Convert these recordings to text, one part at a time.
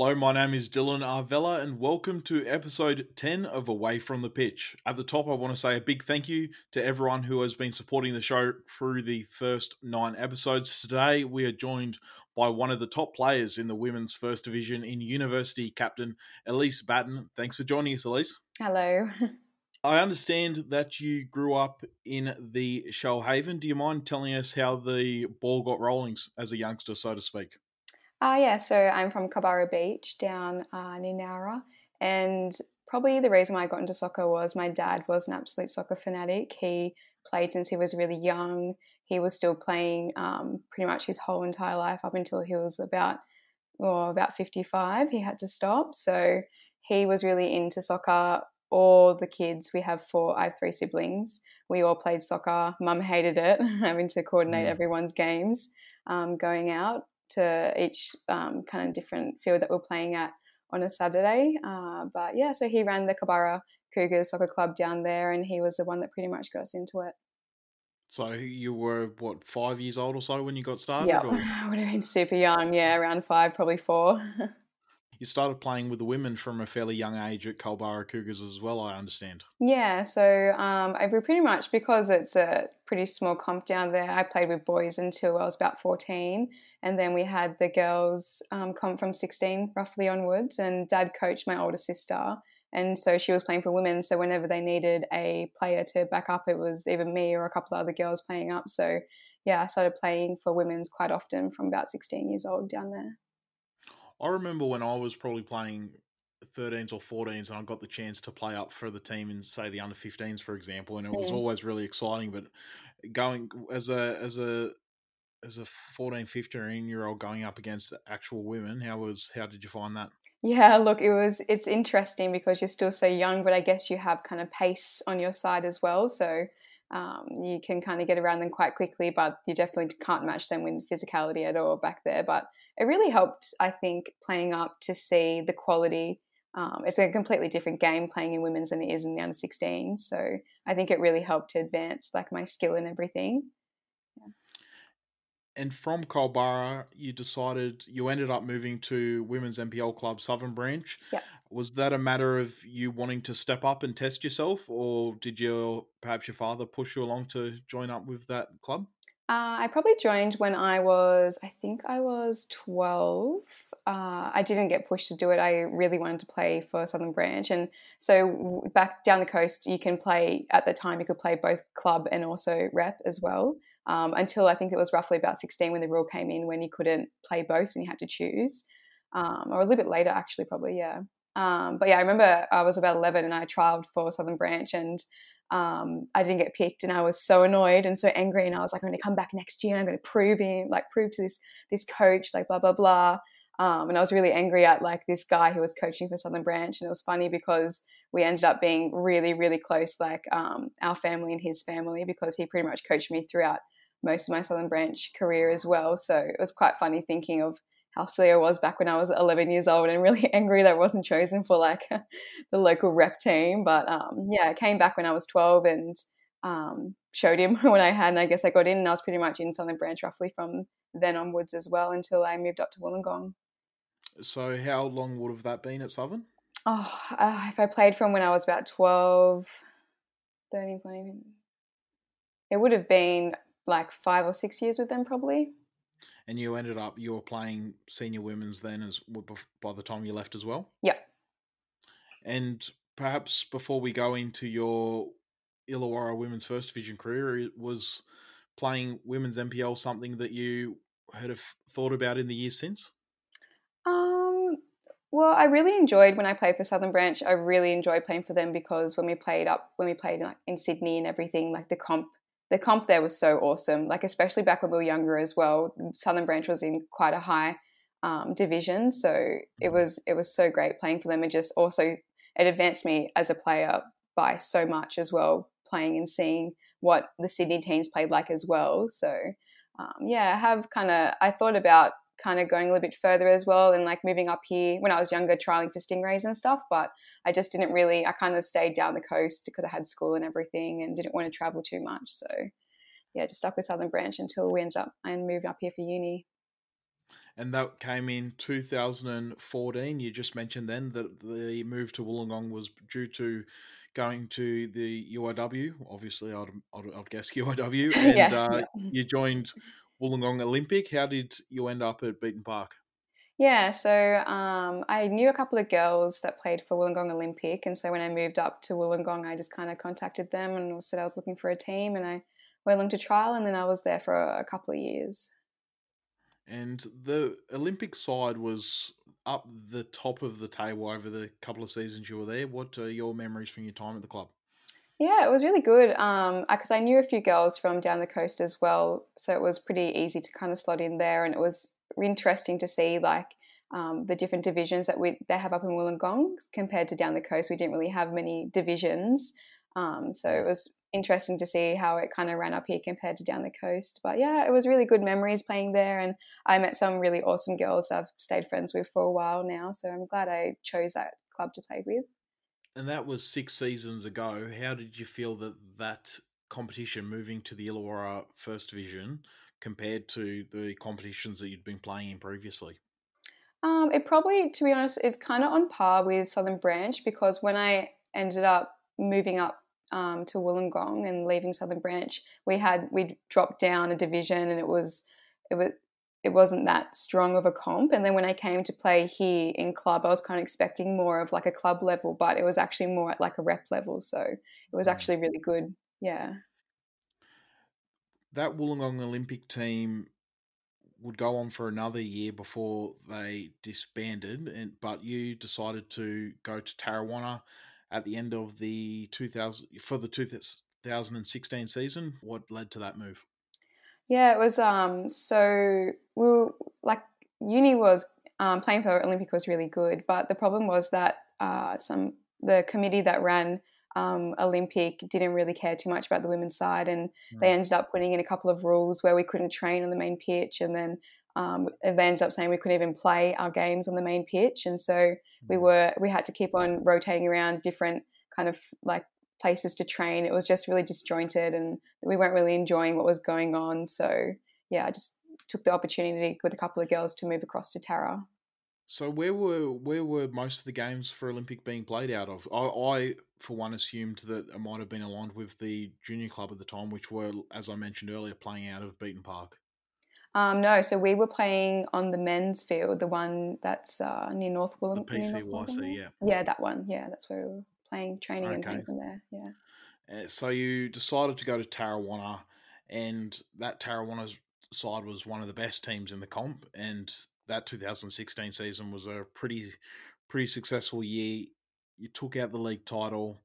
Hello, my name is Dylan Arvella, and welcome to episode 10 of Away from the Pitch. At the top, I want to say a big thank you to everyone who has been supporting the show through the first nine episodes. Today, we are joined by one of the top players in the women's first division in university captain Elise Batten. Thanks for joining us, Elise. Hello. I understand that you grew up in the Shoalhaven. Do you mind telling us how the ball got rolling as a youngster, so to speak? Uh, yeah, so I'm from Culburra Beach down uh, near Nowra. And probably the reason why I got into soccer was my dad was an absolute soccer fanatic. He played since he was really young. He was still playing um, pretty much his whole entire life up until he was about, well, about 55. He had to stop. So he was really into soccer. All the kids, we have four, I have three siblings. We all played soccer. Mum hated it, having to coordinate mm. everyone's games um, going out to each um, kind of different field that we're playing at on a Saturday. Uh, but yeah, so he ran the Culburra Cougars soccer club down there, and he was the one that pretty much got us into it. So you were what five years old or so when you got started? Yeah, I would have been super young. Yeah, around five, probably four. you started playing with the women from a fairly young age at Culburra Cougars as well, I understand. Yeah, so um, I pretty much because it's a pretty small comp down there. I played with boys until I was about fourteen, and then we had the girls um, come from 16 roughly onwards and dad coached my older sister and so she was playing for women so whenever they needed a player to back up it was either me or a couple of other girls playing up. So yeah i started playing for women's quite often from about 16 years old down there. I remember when i was probably playing 13s or 14s and I got the chance to play up for the team in say the under 15s for example and it was always really exciting but going as a as a as a 14, 15 year old going up against actual women, how was how did you find that? Yeah, look, it was it's interesting because you're still so young, but I guess you have kind of pace on your side as well. So um, you can kind of get around them quite quickly, but you definitely can't match them in physicality at all back there. But it really helped, I think, playing up to see the quality. Um, it's a completely different game playing in women's than it is in the under 16. So I think it really helped to advance like my skill and everything and from Culburra, you decided you ended up moving to Women's NPL Club Southern Branch. Yeah. Was that a matter of you wanting to step up and test yourself, or did your perhaps your father push you along to join up with that club? Uh, I probably joined when I was, I think I was 12. Uh, I didn't get pushed to do it. I really wanted to play for Southern Branch. And so back down the coast, you can play, at the time, you could play both club and also rep as well um, until I think it was roughly about 16 when the rule came in when you couldn't play both and you had to choose. Um, or a little bit later, actually, probably, yeah. Um, but yeah, I remember I was about 11 and I trialed for Southern Branch and um, I didn't get picked and I was so annoyed and so angry and I was like, I'm going to come back next year. and I'm going to prove him, like prove to this this coach, like blah blah blah. Um, and I was really angry at like this guy who was coaching for Southern Branch and it was funny because we ended up being really really close, like um, our family and his family, because he pretty much coached me throughout most of my Southern Branch career as well. So it was quite funny thinking of how silly I was back when I was 11 years old and really angry that I wasn't chosen for like the local rep team. But um, yeah, I came back when I was 12 and um, showed him when I had, and I guess I got in, and I was pretty much in Southern Branch roughly from then onwards as well until I moved up to Wollongong. So, how long would have that been at Southern? Oh, uh, if I played from when I was about 12, 13, 14, it would have been like five or six years with them probably. And you ended up you were playing senior women's then as by the time you left as well. Yeah. And perhaps before we go into your Illawarra women's first division career, was playing women's NPL something that you had have thought about in the years since? Um, well, I really enjoyed when I played for Southern Branch. I really enjoyed playing for them because when we played up, when we played like in Sydney and everything, like the comp the comp there was so awesome. Like especially back when we were younger as well. Southern Branch was in quite a high um, division, so it mm-hmm. was it was so great playing for them. And just also it advanced me as a player by so much as well, playing and seeing what the Sydney teams played like as well. So um, yeah, I have kind of I thought about kind of going a little bit further as well and like moving up here when I was younger, trialing for stingrays and stuff. But I just didn't really, I kind of stayed down the coast because I had school and everything and didn't want to travel too much. So yeah, just stuck with Southern Branch until we ended up and moved up here for uni. and that came in 2014. You just mentioned then that the move to Wollongong was due to going to the UOW. Obviously, I'd, I'd, I'd guess UOW, and yeah, uh, yeah. you joined Wollongong Olympic. How did you end up at Beaton Park? Yeah, so um, I knew a couple of girls that played for Wollongong Olympic, and so when I moved up to Wollongong, I just kind of contacted them and said I was looking for a team, and I went along to trial, and then I was there for a, a couple of years. And the Olympic side was up the top of the table over the couple of seasons you were there. What are your memories from your time at the club? Yeah, it was really good because I knew a few girls from down the coast as well, so it was pretty easy to kind of slot in there, and it was interesting to see like um, the different divisions that we they have up in Wollongong compared to down the coast. We didn't really have many divisions, um, so it was interesting to see how it kind of ran up here compared to down the coast. But yeah, it was really good memories playing there, and I met some really awesome girls I've stayed friends with for a while now. So I'm glad I chose that club to play with. And that was six seasons ago. How did you feel that that competition moving to the Illawarra First Division compared to the competitions that you'd been playing in previously? Um, it probably, to be honest, is kind of on par with Southern Branch because when I ended up moving up um, to Wollongong and leaving Southern Branch, we had we dropped down a division and it was it was it wasn't that strong of a comp. And then when I came to play here in club, I was kind of expecting more of like a club level, but it was actually more at like a rep level. So it was Mm. actually really good. Yeah. That Wollongong Olympic team would go on for another year before they disbanded, and but you decided to go to Tarrawanna at the end of the 2000 for the 2016 season. What led to that move? Yeah, it was um so we were, like uni was um, playing for Olympic was really good, but the problem was that uh, some the committee that ran um, Olympic didn't really care too much about the women's side, and they ended up putting in a couple of rules where we couldn't train on the main pitch, and then um, they ended up saying we couldn't even play our games on the main pitch, and so we were we had to keep on rotating around different kind of like places to train. It was just really disjointed, and we weren't really enjoying what was going on. So yeah, I just took the opportunity with a couple of girls to move across to Tara. So where were where were most of the games for Olympic being played out of? I, I for one assumed that it might have been aligned with the junior club at the time, which were, as I mentioned earlier, playing out of Beaton Park. Um, no, so we were playing on the men's field, the one that's uh, near North The Wollongong. North PCYC, yeah. Yeah, that one. Yeah, that's where we were playing, training, and Okay. playing from there. Yeah. Uh, so you decided to go to Tarrawanna, and that Tarrawanna side was one of the best teams in the comp, and that 2016 season was a pretty pretty successful year. You took out the league title.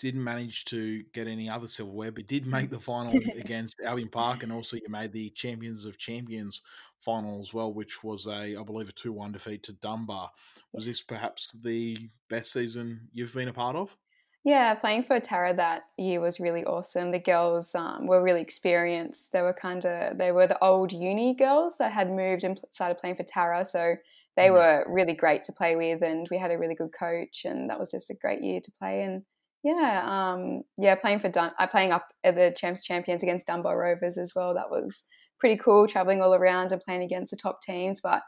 Didn't manage to get any other silverware, but did make the final against Albion Park, and also you made the Champions of Champions final as well, which was a, I believe, a two-one defeat to Dunbar. Was this perhaps the best season you've been a part of? Yeah, playing for Tara that year was really awesome. The girls um, were really experienced. They were kind of they were the old uni girls that had moved and started playing for Tara, so they Yeah. were really great to play with, and we had a really good coach, and that was just a great year to play. And yeah, um, yeah, playing for Dun- uh, playing up at the Champs Champions against Dunbar Rovers as well. That was pretty cool, traveling all around and playing against the top teams. But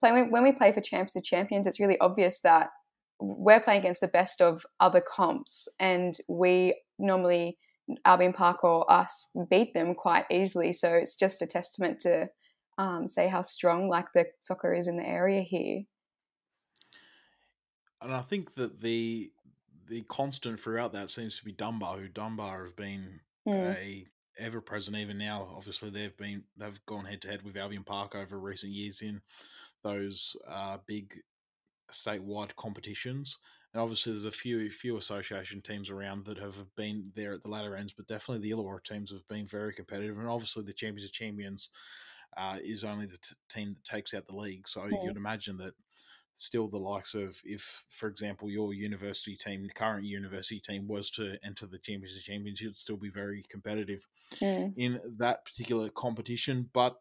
playing when we play for Champs to Champions, it's really obvious that we're playing against the best of other comps, and we normally Albion Park or us beat them quite easily. So it's just a testament to um, say how strong like the soccer is in the area here. and I think that the the constant throughout that seems to be Dunbar, who Dunbar have been Mm. a ever present even now. Obviously, they've been they've gone head to head with Albion Park over recent years in those uh, big statewide competitions. And obviously, there's a few few association teams around that have been there at the latter ends, but definitely the Illawarra teams have been very competitive. And obviously, the Champions of Champions uh, is only the t- team that takes out the league. So Yeah. you'd imagine that still the likes of if, for example, your university team, current university team, was to enter the Champions of Champions, you'd still be very competitive Mm. in that particular competition. But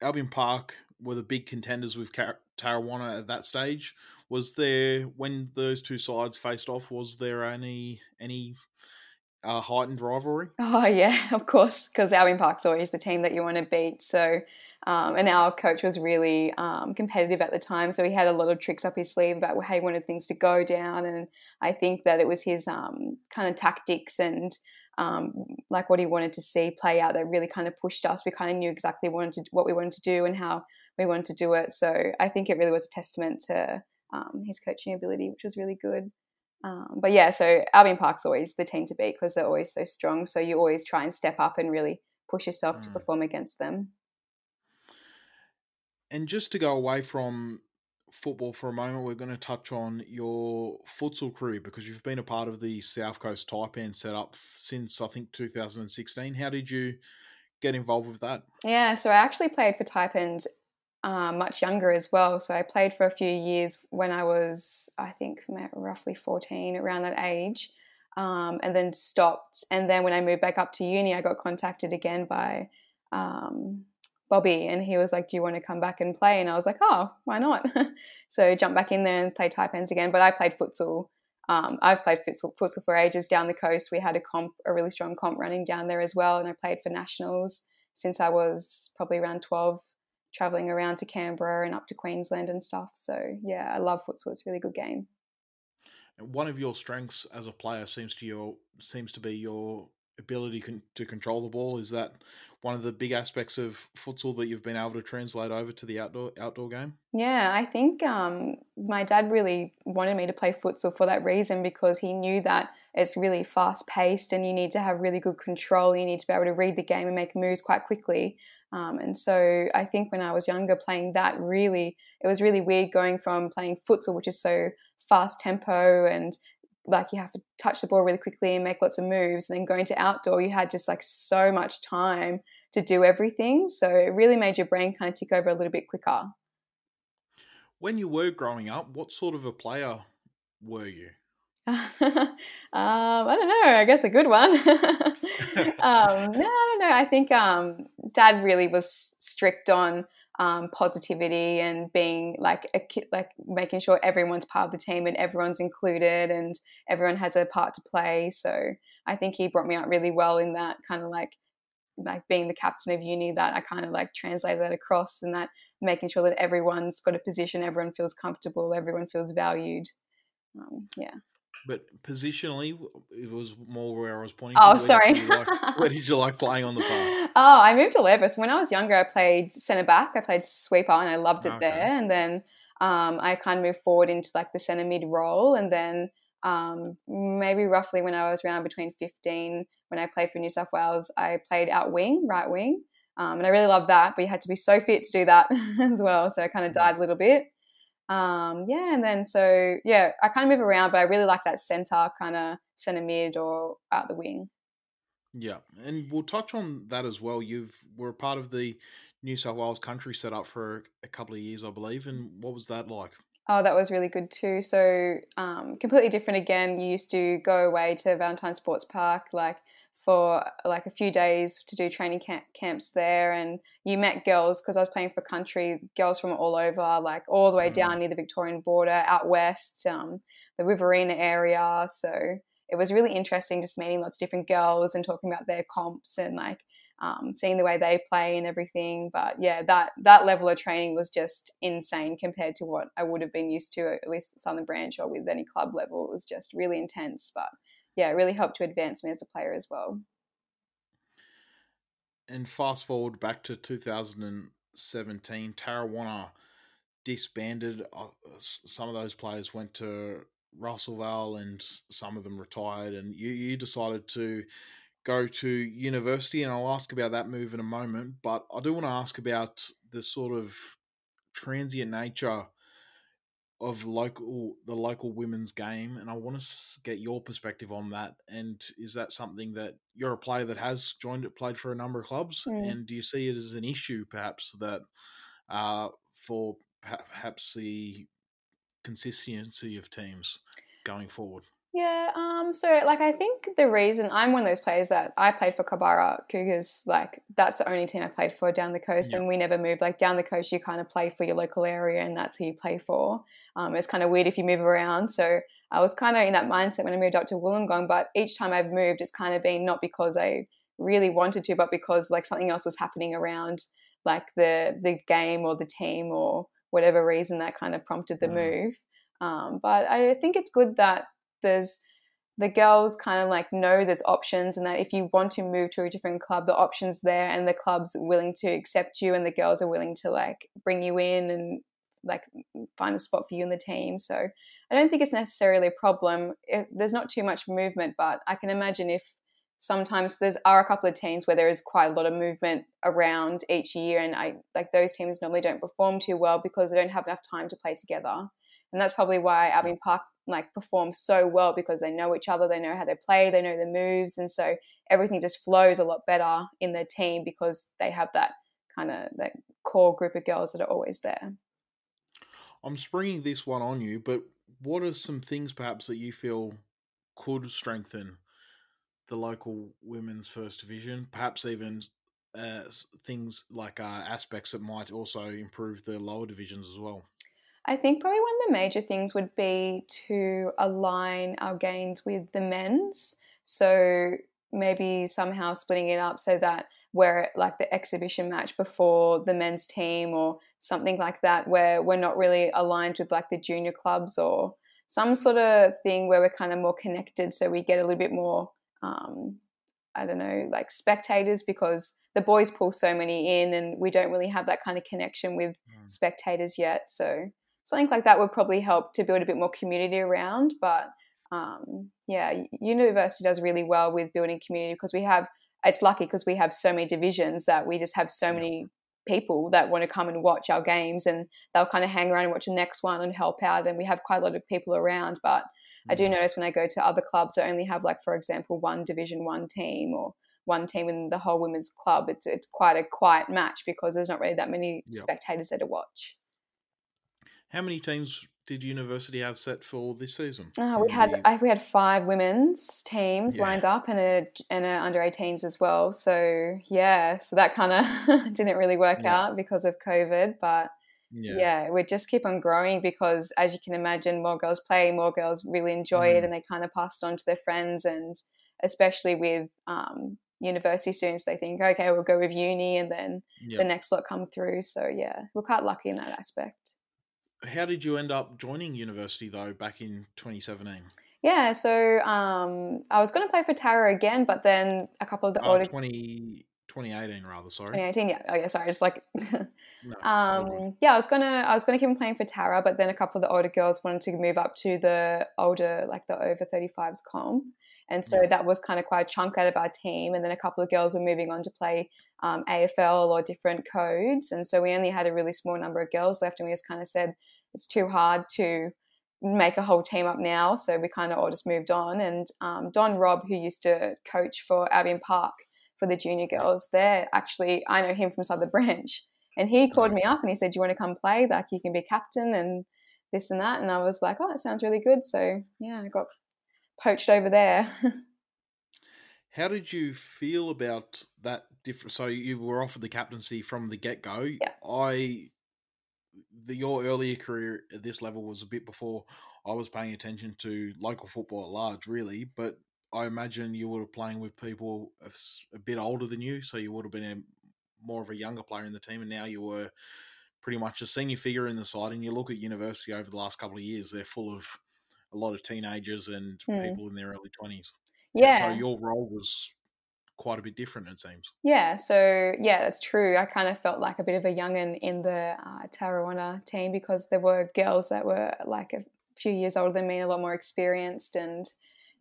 Albion Park were the big contenders with Car- Tarrawanna at that stage. Was there when those two sides faced off? Was there any any uh, heightened rivalry? Oh yeah, of course, because Albion Park's always the team that you want to beat. So Um, and our coach was really um, competitive at the time, so he had a lot of tricks up his sleeve about how he wanted things to go down. And I think that it was his um, kind of tactics and um, like what he wanted to see play out that really kind of pushed us. We kind of knew exactly wanted to, what we wanted to do and how we wanted to do it. So I think it really was a testament to um, his coaching ability, which was really good. Um, but yeah, so Albion Park's always the team to beat because they're always so strong. So you always try and step up and really push yourself mm. to perform against them. And just to go away from football for a moment, we're going to touch on your futsal career because you've been a part of the South Coast Taipan setup since I think 2016. How did you get involved with that? Yeah, so I actually played for Taipans uh, much younger as well. So I played for a few years when I was, I think, roughly 14, around that age, um, and then stopped. And then when I moved back up to uni, I got contacted again by um, Bobby, and he was like, "Do you want to come back and play?" And I was like, "Oh, why not?" so jump back in there and played taipans again. But I played futsal. Um, I've played futsal, futsal for ages down the coast. We had a comp, a really strong comp running down there as well, and I played for nationals since I was probably around 12 traveling around to Canberra and up to Queensland and stuff. So yeah, I love futsal. It's a really good game. One of your strengths as a player seems to your seems to be your ability con- to control the ball. Is that one of the big aspects of futsal that you've been able to translate over to the outdoor outdoor game? Yeah, I think um, my dad really wanted me to play futsal for that reason because he knew that it's really fast paced and you need to have really good control. You need to be able to read the game and make moves quite quickly. Um, and so I think when I was younger, playing that really, it was really weird going from playing futsal, which is so fast tempo and like you have to touch the ball really quickly and make lots of moves, and then going to outdoor, you had just like so much time to do everything. So it really made your brain kind of tick over a little bit quicker. When you were growing up, what sort of a player were you? um, I don't know. I guess a good one. um, no, I don't know. I think um, Dad really was strict on um, positivity and being like a like making sure everyone's part of the team and everyone's included and everyone has a part to play. So I think he brought me out really well in that kind of like like being the captain of uni that I kind of like translated that across and that making sure that everyone's got a position, everyone feels comfortable, everyone feels valued. Um, yeah. But positionally, it was more where I was pointing. Oh, sorry. Did like, where did you like playing on the park? Oh, I moved to Levis. When I was younger, I played centre back. I played sweeper, and I loved it okay. there. And then um, I kind of moved forward into like the centre mid role, and then um, maybe roughly when I was around between 15, when I played for New South Wales, I played out wing, right wing. Um, and I really loved that, but you had to be so fit to do that as well. So I kind of died a little bit. Um, yeah, and then so yeah, I kind of move around, but I really like that center kind of center mid or out the wing. Yeah, and we'll touch on that as well. You've were part of the New South Wales country set up for a couple of years, I believe. And what was that like? Oh, that was really good too. So um, completely different again. You used to go away to Valentine Sports Park, like for like a few days to do training camp, camps there and you met girls because I was playing for country girls from all over like all the way mm-hmm. down near the Victorian border out west um, the Riverina area so it was really interesting just meeting lots of different girls and talking about their comps and like um, seeing the way they play and everything but yeah that that level of training was just insane compared to what I would have been used to at least Southern Branch or with any club level it was just really intense but yeah, it really helped to advance me as a player as well. And fast forward back to 2017, Tarrawanna disbanded. Uh, some of those players went to Russellvale and some of them retired. And you, you decided to go to university. And I'll ask about that move in a moment. But I do want to ask about the sort of transient nature of local the local women's game, and I want to get your perspective on that. And is that something that you're a player that has joined it, played for a number of clubs, mm. and do you see it as an issue, perhaps that uh, for perhaps the consistency of teams going forward? Yeah, um, so like I think the reason I'm one of those players that I played for Culburra Cougars, like that's the only team I played for down the coast, and we never moved. Like down the coast, you kind of play for your local area, and that's who you play for. Um, it's kind of weird if you move around. So I was kind of in that mindset when I moved up to Wollongong. But each time I've moved, it's kind of been not because I really wanted to, but because like something else was happening around like the the game or the team or whatever reason that kind of prompted the mm. move. Um, but I think it's good that there's the girls kind of like know there's options and that if you want to move to a different club the options there and the club's willing to accept you and the girls are willing to like bring you in and like find a spot for you in the team. So i don't think it's necessarily a problem. If, there's not too much movement but i can imagine if sometimes there's are a couple of teams where there is quite a lot of movement around each year and i like those teams normally don't perform too well because they don't have enough time to play together. And that's probably why albion park like perform so well because they know each other, they know how they play, they know the moves, and so everything just flows a lot better in their team because they have that kind of that core group of girls that are always there. I'm springing this one on you, but what are some things perhaps that you feel could strengthen the local women's first division? Perhaps even uh, things like uh, aspects that might also improve the lower divisions as well. I think probably one of the major things would be to align our gains with the men's. So maybe somehow splitting it up so that we're like the exhibition match before the men's team or something like that, where we're not really aligned with like the junior clubs or some sort of thing where we're kind of more connected so we get a little bit more, um, I don't know, like spectators because the boys pull so many in and we don't really have that kind of connection with mm. spectators yet. So something like that would probably help to build a bit more community around. But um, yeah, university does really well with building community because we have. It's lucky because we have so many divisions that we just have so many people that want to come and watch our games and they'll kind of hang around and watch the next one and help out and we have quite a lot of people around. But i do notice when i go to other clubs that only have like for example one division one team or one team in the whole women's club. It's it's quite a quiet match because there's not really that many yep. spectators there to watch. How many teams did University have set for this season? Oh, we had I, we had five women's teams yeah. lined up and a and a under 18s as well. So yeah, so that kind of didn't really work yeah. out because of COVID, but. Yeah. yeah. we just keep on growing because, as you can imagine, more girls play, more girls really enjoy mm. it, and they kind of pass it on to their friends. And especially with um, university students, they think, okay, we'll go with uni, and then yep. the next lot come through. So yeah, we're quite lucky in that aspect how did you end up joining university though back in 2017? Yeah, so um, I was going to play for Tara again, but then a couple of the uh, older 20, 2018 rather, sorry. 2018, yeah. Oh yeah, sorry. It's like no, um, yeah, I was gonna I was gonna keep on playing for Tara, but then a couple of the older girls wanted to move up to the older like the over 35s com. And so yeah. that was kind of quite a chunk out of our team. And then a couple of girls were moving on to play um, AFL or different codes. And so we only had a really small number of girls left. And we just kind of said, it's too hard to make a whole team up now. So we kind of all just moved on. And um, Don Robb, who used to coach for Albion Park for the junior girls, there actually, I know him from Southern Branch. And he called me up and he said, Do you want to come play? Like, you can be captain and this and that. And I was like, Oh, that sounds really good. So, yeah, I got poached over there. How did you feel about that different? So you were offered the captaincy from the get go. Yeah. I the, your earlier career at this level was a bit before I was paying attention to local football at large, really. But I imagine you were playing with people a, a bit older than you, so you would have been a, more of a younger player in the team, and now you were pretty much a senior figure in the side. And you look at university over the last couple of years; they're full of a lot of teenagers and mm. people in their early twenties. Yeah. so your role was quite a bit different, it seems. Yeah, so yeah, that's true. I kind of felt like a bit of a youngin in the uh, Tarrawanna team because there were girls that were like a few years older than me, and a lot more experienced, and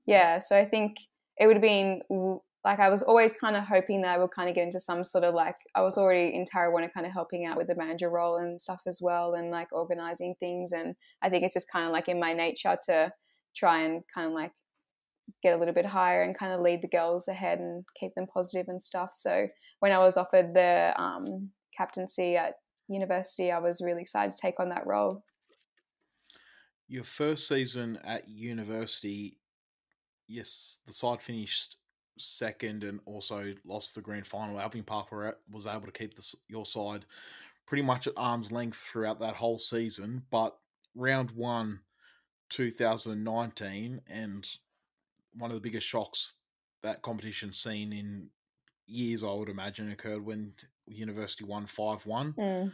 yeah, so I think it would have been like I was always kind of hoping that I would kind of get into some sort of like I was already in Tarrawanna kind of helping out with the manager role and stuff as well and like organizing things and I think it's just kind of like in my nature to try and kind of like get a little bit higher and kind of lead the girls ahead and keep them positive and stuff. So when I was offered the um, captaincy at university, I was really excited to take on that role. Your first season at university, yes, the side finished second and also lost the grand final. Albion Park was able to keep the, your side pretty much at arm's length throughout that whole season, but round one, 2019, and one of the biggest shocks that competition's seen in years I would imagine occurred when University won five one. Mm.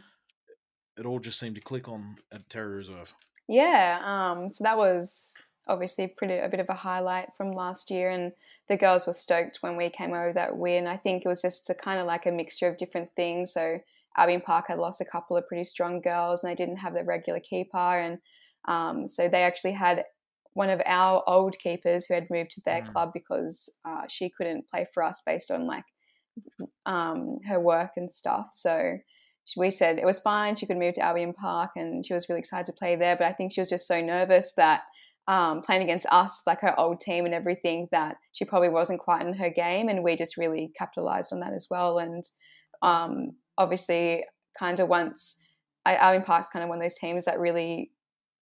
It all just seemed to click on at Terry Reserve. Yeah, um, so that was obviously pretty a bit of a highlight from last year, and the girls were stoked when we came over that win. I think it was just a kind of like a mixture of different things. So Albion Park had lost a couple of pretty strong girls, and they didn't have their regular keeper, and um, so they actually had one of our old keepers who had moved to their mm. club because uh, she couldn't play for us based on like um, her work and stuff. So we said it was fine. She could move to Albion Park, and she was really excited to play there. But I think she was just so nervous that um, playing against us, like her old team and everything, that she probably wasn't quite in her game, and we just really capitalized on that as well. And um, obviously, kind of once Albion Park's kind of one of those teams that really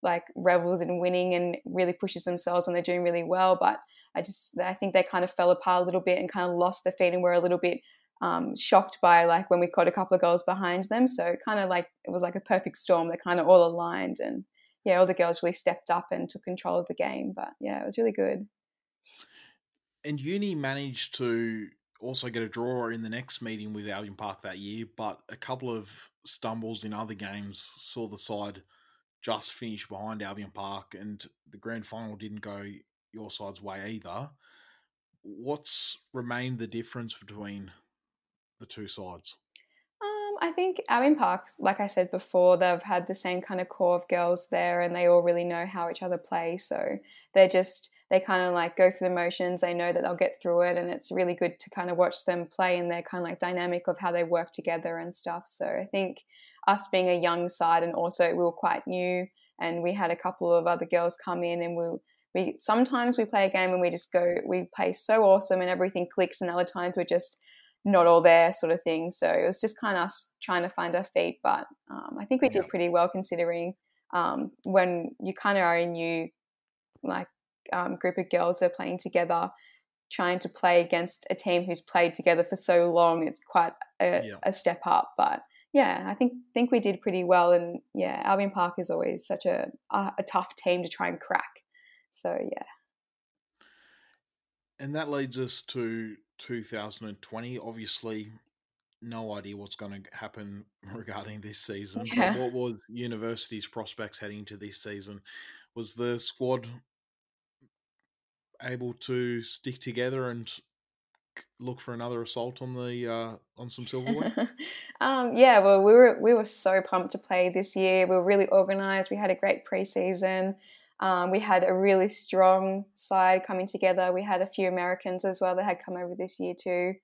like revels in winning and really pushes themselves when they're doing really well. But I just I think they kind of fell apart a little bit and kind of lost their feet and were a little bit um, shocked by like when we caught a couple of goals behind them. So kind of like it was like a perfect storm that kind of all aligned and yeah, all the girls really stepped up and took control of the game. But yeah, it was really good. And Uni managed to also get a draw in the next meeting with Albion Park that year, but a couple of stumbles in other games saw the side just finished behind Albion Park, and the grand final didn't go your side's way either. What's remained the difference between the two sides? Um, I think Albion Park, like I said before, they've had the same kind of core of girls there, and they all really know how each other play. So they're just they kind of like go through the motions. They know that they'll get through it, and it's really good to kind of watch them play and their kind of like dynamic of how they work together and stuff. So I think us being a young side, and also we were quite new, and we had a couple of other girls come in, and we we sometimes we play a game and we just go we play so awesome and everything clicks, and other times we're just not all there sort of thing. So it was just kind of us trying to find our feet, but um, I think we did pretty well considering um, when you kind of are a new like um, group of girls that are playing together, trying to play against a team who's played together for so long. It's quite a, yeah. a step up, but yeah, I think think we did pretty well. And yeah, Albion Park is always such a a, a tough team to try and crack. So yeah. And that leads us to 2020. Obviously, no idea what's going to happen regarding this season. Yeah. But what was university's prospects heading into this season? Was the squad able to stick together and look for another assault on the uh, on some silverware? um, yeah, well, we were we were so pumped to play this year. We were really organised. We had a great preseason. Um, we had a really strong side coming together. We had a few Americans as well that had come over this year too.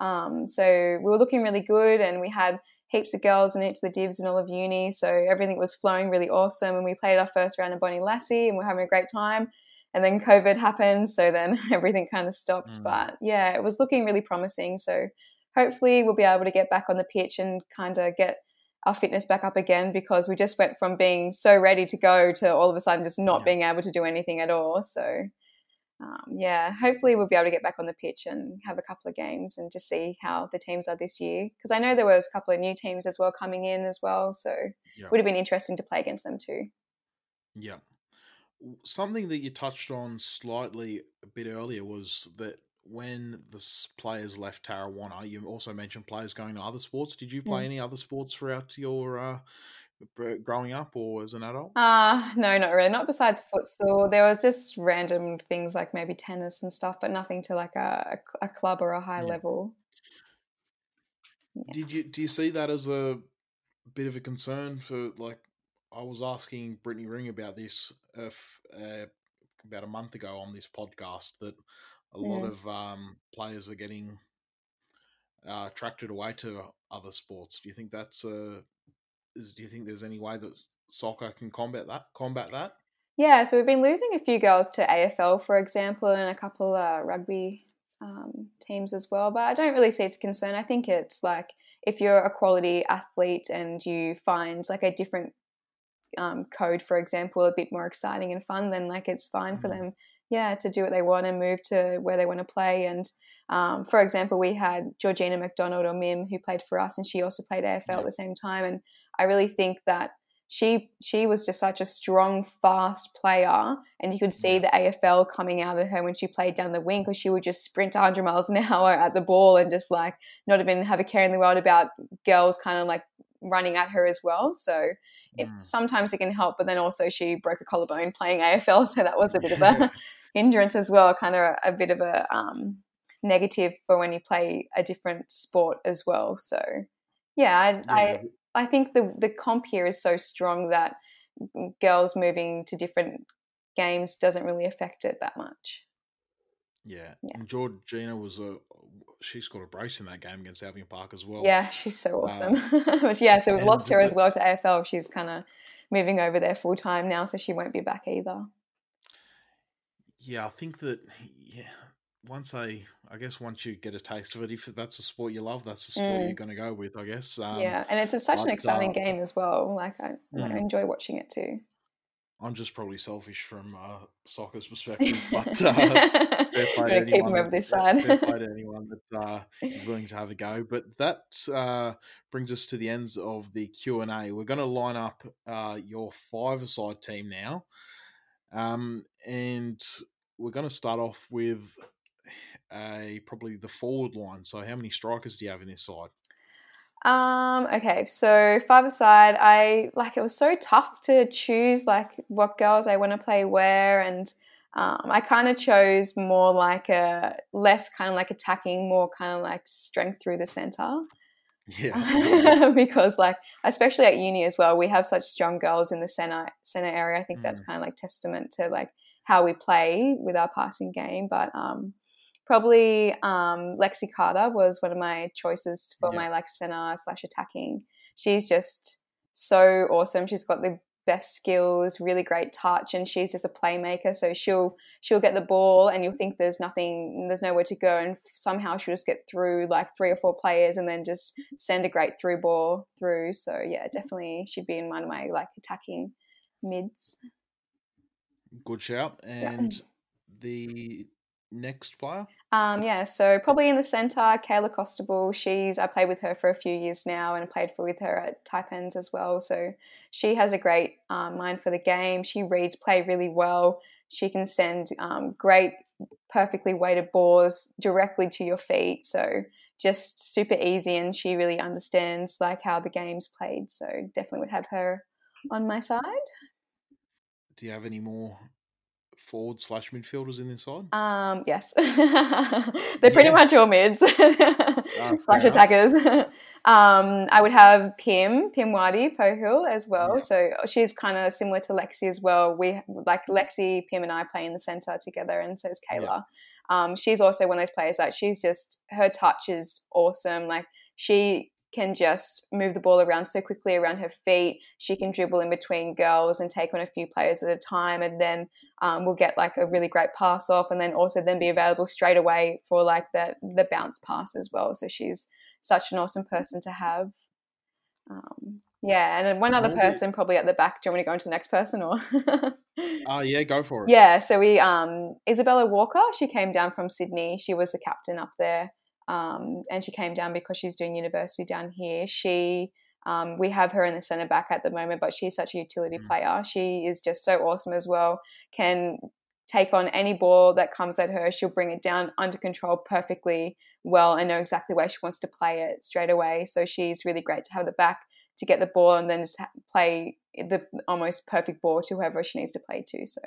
Um, so we were looking really good, and we had heaps of girls in each of the divs in all of uni. So everything was flowing really awesome. And we played our first round of Bonnie Lassie, and we we're having a great time and then COVID happened, so then everything kind of stopped. Mm. But yeah, it was looking really promising. So hopefully we'll be able to get back on the pitch and kind of get our fitness back up again because we just went from being so ready to go to all of a sudden just not yeah. being able to do anything at all. So um, yeah, hopefully we'll be able to get back on the pitch and have a couple of games and just see how the teams are this year. Because I know there was a couple of new teams as well coming in as well, so yeah. would have been interesting to play against them too. Yeah, something that you touched on slightly a bit earlier was that when the players left Tarrawanna, you also mentioned players going to other sports. Did you play mm. any other sports throughout your uh, growing up or as an adult? Uh, no, not really. Not besides futsal. There was just random things like maybe tennis and stuff, but nothing to like a, a club or a high yeah. level. Yeah. Did you do you see that as a bit of a concern for like I was asking Brittany Ring about this if, uh, about a month ago on this podcast that a yeah. lot of um, players are getting uh, attracted away to other sports. Do you think that's uh, is? Do you think there's any way that soccer can combat that? Combat that? Yeah, so we've been losing a few girls to AFL, for example, and a couple uh, rugby um, teams as well. But I don't really see it's a concern. I think it's like if you're a quality athlete and you find like a different um, code, for example, a bit more exciting and fun, then like it's fine mm-hmm. for them, yeah, to do what they want and move to where they want to play. And um, for example, we had Georgina McDonald or Mim who played for us, and she also played AFL yeah. at the same time. And I really think that she she was just such a strong, fast player, and you could see the AFL coming out of her when she played down the wing because she would just sprint 100 miles an hour at the ball and just like not even have a care in the world about girls kind of like running at her as well. So it, mm. sometimes it can help, but then also she broke a collarbone playing AFL, so that was a bit of a hindrance as well, kind of a, a bit of a um, negative for when you play a different sport as well. So yeah, I, yeah. I I think the the comp here is so strong that girls moving to different games doesn't really affect it that much. Yeah, yeah. and Georgina was a she scored a brace in that game against Albion Park as well. Yeah, she's so uh, awesome. Uh, yeah, so we've lost her as well to AFL. She's kind of moving over there full time now, so she won't be back either. Yeah, I think that yeah, once I, I guess once you get a taste of it, if that's a sport you love, that's the sport mm. you're going to go with, I guess. Um, yeah, and it's a, such but, an exciting uh, game as well. Like I, mm. I, enjoy watching it too. I'm just probably selfish from uh, soccer's perspective, but uh, fair play to keep him over this side. fair play to anyone that uh, is willing to have a go. But that uh, brings us to the ends of the Q and A. We're going to line up uh, your five-a-side team now, um, and we're going to start off with a probably the forward line. So how many strikers do you have in this side? Um, okay, so five aside, I like it was so tough to choose like what girls I want to play where and um, I kind of chose more like a less kind of like attacking, more kind of like strength through the center. Yeah. because like especially at uni as well, we have such strong girls in the center center area. I think mm. that's kind of like testament to like how we play with our passing game. But um probably um, Lexi Carter was one of my choices for yeah. my like center slash attacking. She's just so awesome. She's got the best skills, really great touch, and she's just a playmaker. So she'll she'll get the ball, and you'll think there's nothing, there's nowhere to go, and somehow she'll just get through like three or four players, and then just send a great through ball through. So yeah, definitely she'd be in one of my like attacking mids. Good shout, and yeah. the next player? Um, yeah, so probably in the centre, Kayla Costable. She's I played with her for a few years now, and I played for with her at Taipans as well. So she has a great um, mind for the game. She reads play really well. She can send um, great, perfectly weighted balls directly to your feet. So just super easy, and she really understands like how the game's played. So definitely would have her on my side. Do you have any more forward slash midfielders in this side? Um, yes, they're pretty yeah. much all mids uh, slash attackers. um, I would have Pim Pim Wadi Pohill as well. Yeah. So she's kind of similar to Lexi as well. We like Lexi, Pim, and I play in the center together, and so is Kayla. Yeah. Um, she's also one of those players that she's just her touch is awesome. Like she can just move the ball around so quickly around her feet. She can dribble in between girls and take on a few players at a time, and then um, we'll get like a really great pass off, and then also then be available straight away for like the the bounce pass as well. So she's such an awesome person to have. Um, yeah, and then one other person probably at the back. Do you want me to go into the next person or? Oh uh, yeah, go for it. Yeah, so we um Isabella Walker. She came down from Sydney. She was the captain up there um, and she came down because she's doing university down here. She um, we have her in the centre back at the moment, but she's such a utility mm. player. She is just so awesome as well. Can take on any ball that comes at her. She'll bring it down under control perfectly well and know exactly where she wants to play it straight away. So she's really great to have the back to get the ball and then just play the almost perfect ball to whoever she needs to play to. So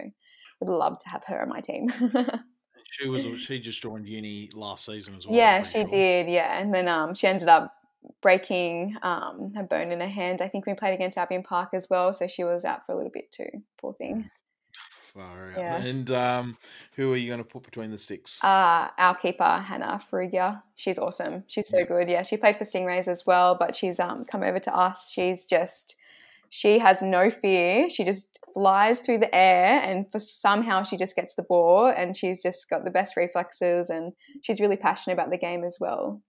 would love to have her on my team. She was she just joined uni last season as well. Yeah, she sure. did. Yeah, and then um, she ended up breaking um, her bone in her hand. I think we played against Albion Park as well, so she was out for a little bit too. Poor thing. Far out. Yeah. And um, who are you going to put between the sticks? Uh, our keeper, Hannah Farrugia. She's awesome. She's so yeah. good. Yeah, she played for Stingrays as well, but she's um, come over to us. She's just, she has no fear. She just flies through the air and for somehow she just gets the ball and she's just got the best reflexes and she's really passionate about the game as well.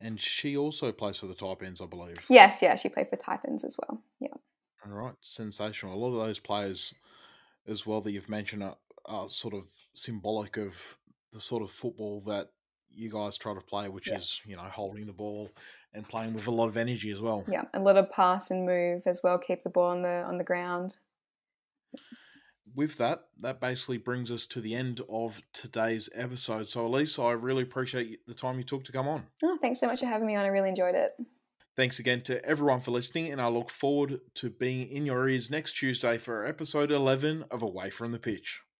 And she also plays for the Taipans, I believe. Yes, yeah, she played for Taipans as well. Yeah. All right, sensational. A lot of those players as well that you've mentioned are, are sort of symbolic of the sort of football that you guys try to play, which Yeah. is you know holding the ball and playing with a lot of energy as well. Yeah, a lot of pass and move as well. Keep the ball on the on the ground. With that, that basically brings us to the end of today's episode. So, Elise, I really appreciate the time you took to come on. Oh, thanks so much for having me on. I really enjoyed it. Thanks again to everyone for listening, and I look forward to being in your ears next Tuesday for episode 11 of Away from the Pitch.